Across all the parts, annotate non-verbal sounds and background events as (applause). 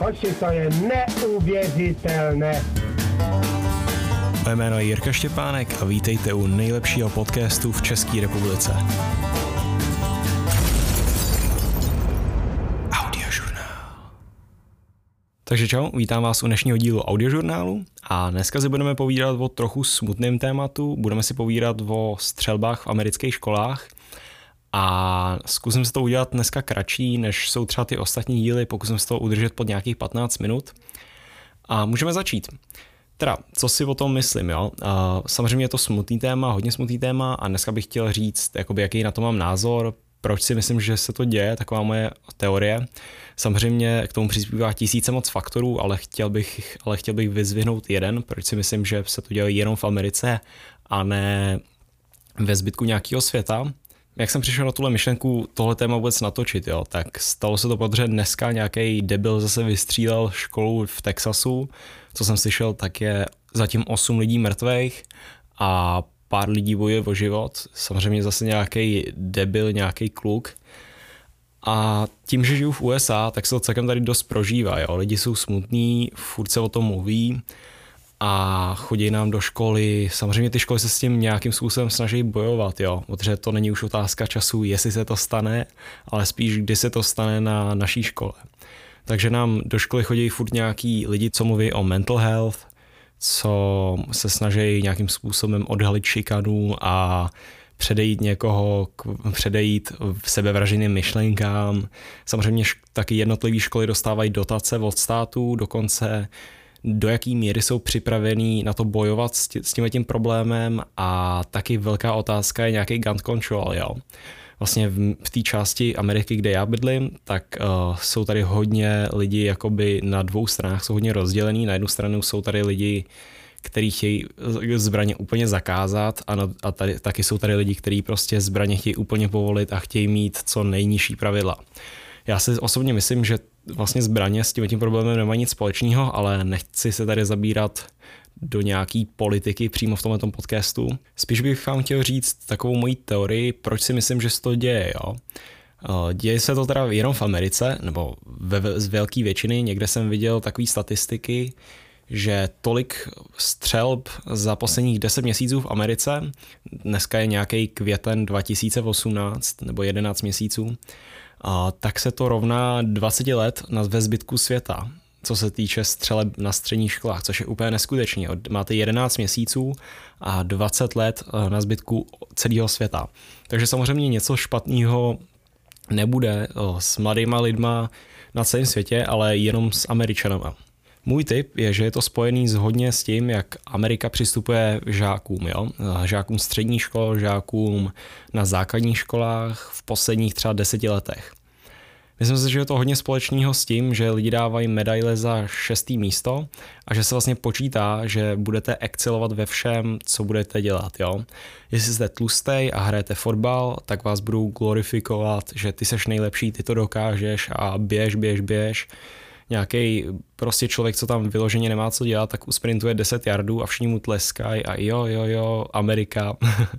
Hoši, to je neuvěřitelné. Moje jméno je Jirka Štěpánek a vítejte u nejlepšího podcastu v České republice. Takže čau, vítám vás u dnešního dílu audiožurnálu a dneska si budeme povídat o trochu smutném tématu, budeme si povídat o střelbách v amerických školách a zkusím se to udělat dneska kratší, než jsou třeba ty ostatní díly, pokusím se to udržet pod nějakých 15 minut. A můžeme začít. Teda, co si o tom myslím, jo? Samozřejmě je to smutný téma, hodně smutný téma a dneska bych chtěl říct, jakoby, jaký na to mám názor, proč si myslím, že se to děje, taková moje teorie. Samozřejmě k tomu přispívá tisíce moc faktorů, ale chtěl bych, ale chtěl bych vyzvihnout jeden, proč si myslím, že se to děje jenom v Americe a ne ve zbytku nějakého světa. Jak jsem přišel na tuhle myšlenku tohle téma vůbec natočit, jo, tak stalo se to, protože dneska nějaký debil zase vystřílel školu v Texasu, co jsem slyšel, tak je zatím 8 lidí mrtvých a pár lidí bojuje o život. Samozřejmě zase nějaký debil, nějaký kluk. A tím, že žiju v USA, tak se to celkem tady dost prožívá. Jo. Lidi jsou smutní, furt se o tom mluví a chodí nám do školy. Samozřejmě ty školy se s tím nějakým způsobem snaží bojovat, jo, protože to není už otázka času, jestli se to stane, ale spíš kdy se to stane na naší škole. Takže nám do školy chodí furt nějaký lidi, co mluví o mental health, co se snaží nějakým způsobem odhalit šikanu a předejít někoho, předejít v sebevraženým myšlenkám. Samozřejmě taky jednotlivé školy dostávají dotace od státu, dokonce do jaký míry jsou připravený na to bojovat s tím, tím problémem a taky velká otázka je nějaký gun control, jo. Vlastně v, v té části Ameriky, kde já bydlím, tak uh, jsou tady hodně lidi jakoby na dvou stranách jsou hodně rozdělený. Na jednu stranu jsou tady lidi, kteří chtějí zbraně úplně zakázat a, na, a tady, taky jsou tady lidi, kteří prostě zbraně chtějí úplně povolit a chtějí mít co nejnižší pravidla. Já si osobně myslím, že vlastně zbraně s tím, tím problémem nemají nic společného, ale nechci se tady zabírat do nějaký politiky přímo v tomto podcastu. Spíš bych vám chtěl říct takovou moji teorii, proč si myslím, že se to děje. Jo? Eh, děje se to teda jenom v Americe, nebo ve, z velké většiny. Někde jsem viděl takové statistiky, že tolik střelb za posledních 10 měsíců v Americe, dneska je nějaký květen 2018 nebo 11 měsíců, a tak se to rovná 20 let na ve zbytku světa, co se týče střele na středních školách, což je úplně neskutečné. Máte 11 měsíců a 20 let eh, na zbytku celého světa. Takže samozřejmě něco špatného nebude eh, s mladýma lidma na celém světě, ale jenom s Američanama. Můj tip je, že je to spojený s hodně s tím, jak Amerika přistupuje žákům, jo? žákům středních škol, žákům na základních školách v posledních třeba deseti letech. Myslím si, že je to hodně společného s tím, že lidi dávají medaile za šestý místo a že se vlastně počítá, že budete excelovat ve všem, co budete dělat. Jo? Jestli jste tlustej a hrajete fotbal, tak vás budou glorifikovat, že ty seš nejlepší, ty to dokážeš a běž, běž, běž nějaký prostě člověk, co tam vyloženě nemá co dělat, tak usprintuje 10 yardů a všichni mu tleskají a jo, jo, jo, Amerika.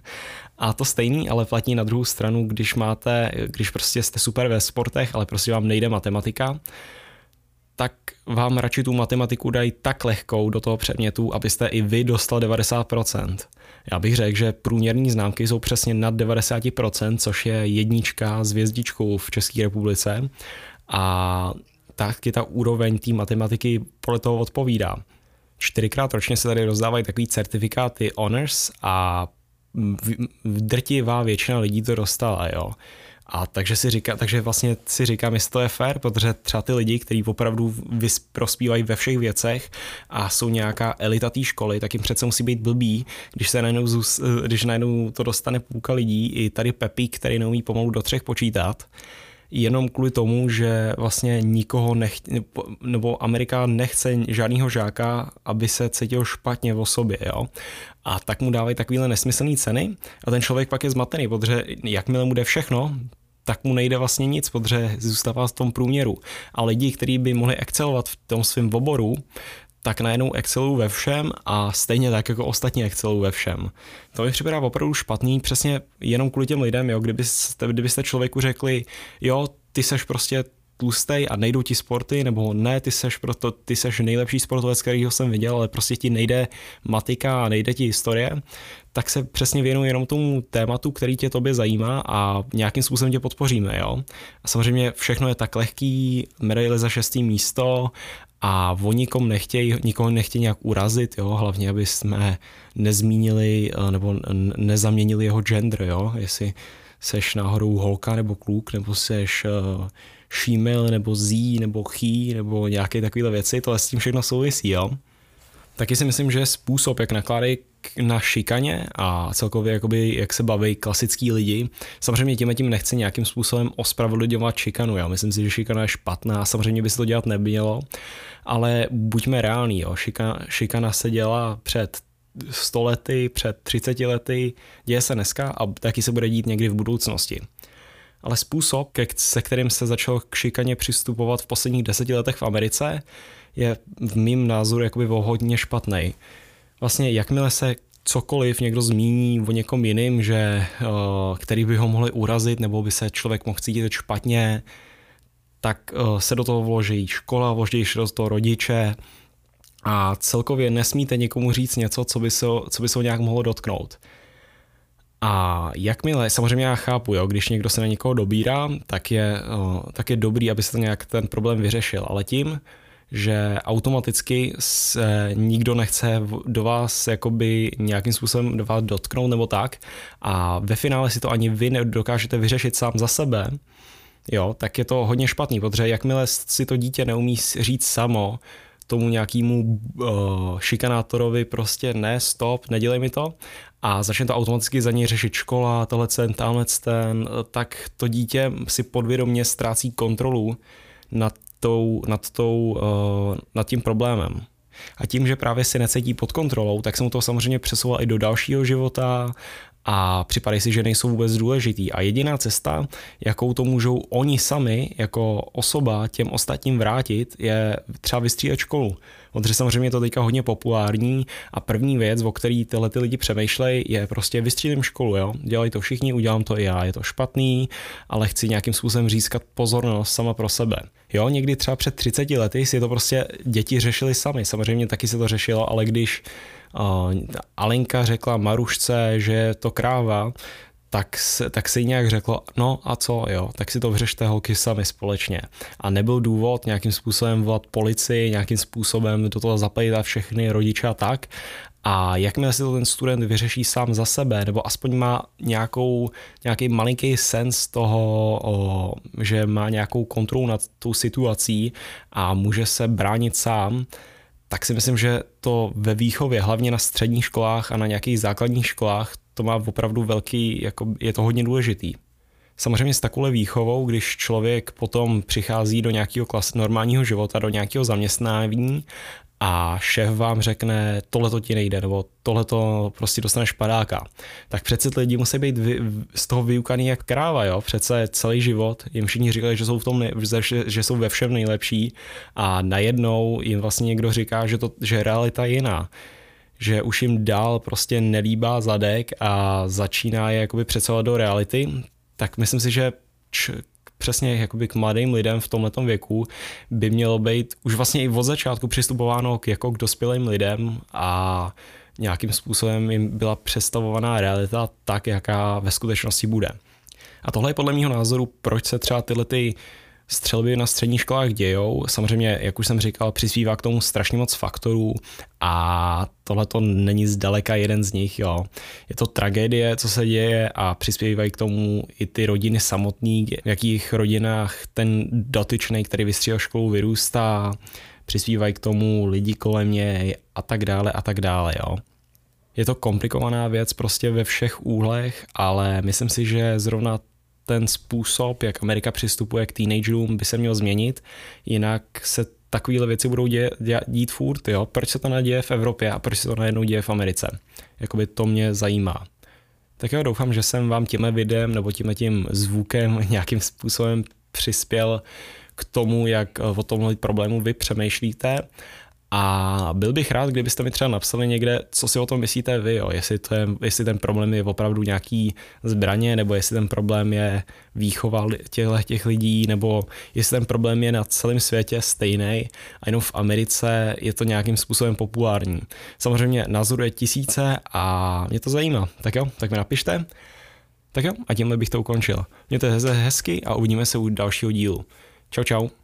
(laughs) a to stejný, ale platí na druhou stranu, když máte, když prostě jste super ve sportech, ale prostě vám nejde matematika, tak vám radši tu matematiku dají tak lehkou do toho předmětu, abyste i vy dostal 90%. Já bych řekl, že průměrní známky jsou přesně nad 90%, což je jednička s hvězdičkou v České republice. A taky ta úroveň té matematiky podle toho odpovídá. Čtyřikrát ročně se tady rozdávají takový certifikáty honors a drtivá většina lidí to dostala, jo. A takže si říká, takže vlastně si říkám, jestli to je fér, protože třeba ty lidi, kteří opravdu prospívají ve všech věcech a jsou nějaká elita té školy, tak jim přece musí být blbý, když se najednou, když najednou to dostane půlka lidí, i tady Pepík, který neumí pomalu do třech počítat, jenom kvůli tomu, že vlastně nikoho nech, nebo Amerika nechce žádného žáka, aby se cítil špatně o sobě, jo. A tak mu dávají takovéhle nesmyslné ceny a ten člověk pak je zmatený, protože jakmile mu jde všechno, tak mu nejde vlastně nic, protože zůstává v tom průměru. A lidi, kteří by mohli excelovat v tom svém oboru, tak najednou excelují ve všem a stejně tak jako ostatní excelují ve všem. To mi připadá opravdu špatný, přesně jenom kvůli těm lidem, jo, kdybyste, kdybyste člověku řekli, jo, ty seš prostě tlustej a nejdou ti sporty, nebo ne, ty seš, proto, ty seš nejlepší sportovec, kterýho jsem viděl, ale prostě ti nejde matika a nejde ti historie, tak se přesně věnuji jenom tomu tématu, který tě tobě zajímá a nějakým způsobem tě podpoříme, jo. A samozřejmě všechno je tak lehký, medaile za šestý místo a o nikom nechtějí, nikoho nechtějí nějak urazit, jo, hlavně aby jsme nezmínili eh, nebo nezaměnili jeho gender, jo, jestli seš náhodou holka nebo kluk, nebo seš uh, šímil, nebo zí, nebo chý, nebo nějaké takové věci, tohle s tím všechno souvisí, jo. Taky si myslím, že způsob, jak nakládají na šikaně a celkově jakoby, jak se baví klasický lidi. Samozřejmě tím tím nechci nějakým způsobem ospravedlňovat šikanu. Já myslím si, že šikana je špatná, samozřejmě by se to dělat nemělo, ale buďme reální. Jo. Šikana, šikana se dělá před 100 lety, před 30 lety, děje se dneska a taky se bude dít někdy v budoucnosti. Ale způsob, se kterým se začal k šikaně přistupovat v posledních deseti letech v Americe, je v mým názoru jakoby hodně špatný. Vlastně jakmile se cokoliv někdo zmíní o někom jiným, že, eh, který by ho mohli urazit nebo by se člověk mohl cítit špatně, tak eh, se do toho vloží škola, vloží do toho rodiče a celkově nesmíte někomu říct něco, co by se, co by se ho nějak mohlo dotknout. A jakmile, samozřejmě já chápu, jo, když někdo se na někoho dobírá, tak je, eh, tak je dobrý, aby se to nějak ten problém vyřešil, ale tím, že automaticky se nikdo nechce do vás jakoby nějakým způsobem do vás dotknout nebo tak a ve finále si to ani vy nedokážete vyřešit sám za sebe, jo, tak je to hodně špatný, protože jakmile si to dítě neumí říct samo, tomu nějakému uh, šikanátorovi prostě ne, stop, nedělej mi to a začne to automaticky za něj řešit škola, tohle ten, tamhle ten, tak to dítě si podvědomě ztrácí kontrolu nad tou, nad, tou, uh, nad tím problémem. A tím, že právě si necítí pod kontrolou, tak se mu to samozřejmě přesouvá i do dalšího života a připadají si, že nejsou vůbec důležitý. A jediná cesta, jakou to můžou oni sami jako osoba těm ostatním vrátit, je třeba vystřídat školu. Protože samozřejmě je to teďka hodně populární a první věc, o který tyhle ty lidi přemýšlejí, je prostě vystřídím školu, jo. Dělají to všichni, udělám to i já. Je to špatný, ale chci nějakým způsobem získat pozornost sama pro sebe. Jo, někdy třeba před 30 lety si to prostě děti řešili sami. Samozřejmě taky se to řešilo, ale když Alenka řekla Marušce, že je to kráva, tak se, tak se jí nějak řeklo, no a co, jo, tak si to vyřešte holky sami společně. A nebyl důvod nějakým způsobem volat policii, nějakým způsobem do toho zapojit všechny rodiče a tak. A jakmile si to ten student vyřeší sám za sebe, nebo aspoň má nějakou, nějaký malinký sens toho, o, že má nějakou kontrolu nad tou situací a může se bránit sám, tak si myslím, že to ve výchově, hlavně na středních školách a na nějakých základních školách, to má opravdu velký, jako je to hodně důležitý. Samozřejmě s takovou výchovou, když člověk potom přichází do nějakého klas normálního života, do nějakého zaměstnání a šéf vám řekne, tohle to ti nejde, nebo tohle to prostě dostaneš padáka, tak přece lidi musí být vy, z toho vyukaný jak kráva, jo? Přece celý život jim všichni říkali, že jsou v tom, nej, že, že jsou ve všem nejlepší a najednou jim vlastně někdo říká, že, to, že realita je jiná. Že už jim dál prostě nelíbá zadek a začíná je jakoby přecelovat do reality, tak myslím si, že č- přesně jakoby k mladým lidem v tomto věku by mělo být už vlastně i od začátku přistupováno k, jako k dospělým lidem a nějakým způsobem jim byla představovaná realita tak, jaká ve skutečnosti bude. A tohle je podle mého názoru, proč se třeba tyhle ty střelby na středních školách dějou. Samozřejmě, jak už jsem říkal, přispívá k tomu strašně moc faktorů a tohle to není zdaleka jeden z nich. Jo. Je to tragédie, co se děje a přispívají k tomu i ty rodiny samotný, v jakých rodinách ten dotyčný, který vystříhal školu, vyrůstá, přispívají k tomu lidi kolem něj a tak dále a tak dále. Jo. Je to komplikovaná věc prostě ve všech úhlech, ale myslím si, že zrovna ten způsob, jak Amerika přistupuje k teenagerům, by se měl změnit, jinak se takovéhle věci budou dě, dě, dít furt, jo? Proč se to neděje v Evropě a proč se to najednou děje v Americe? Jakoby to mě zajímá. Tak jo, doufám, že jsem vám tímhle videem nebo tímhle tím zvukem (laughs) nějakým způsobem přispěl k tomu, jak o tomhle problému vy přemýšlíte A byl bych rád, kdybyste mi třeba napsali někde, co si o tom myslíte vy, jo? Jestli, to je, jestli ten problém je opravdu nějaký zbraně, nebo jestli ten problém je výchova těchto těch lidí, nebo jestli ten problém je na celém světě stejný a jenom v Americe je to nějakým způsobem populární. Samozřejmě názoru je tisíce a mě to zajímá. Tak jo, tak mi napište. Tak jo, a tímhle bych to ukončil. Mějte se hezky a uvidíme se u dalšího dílu. Čau, čau.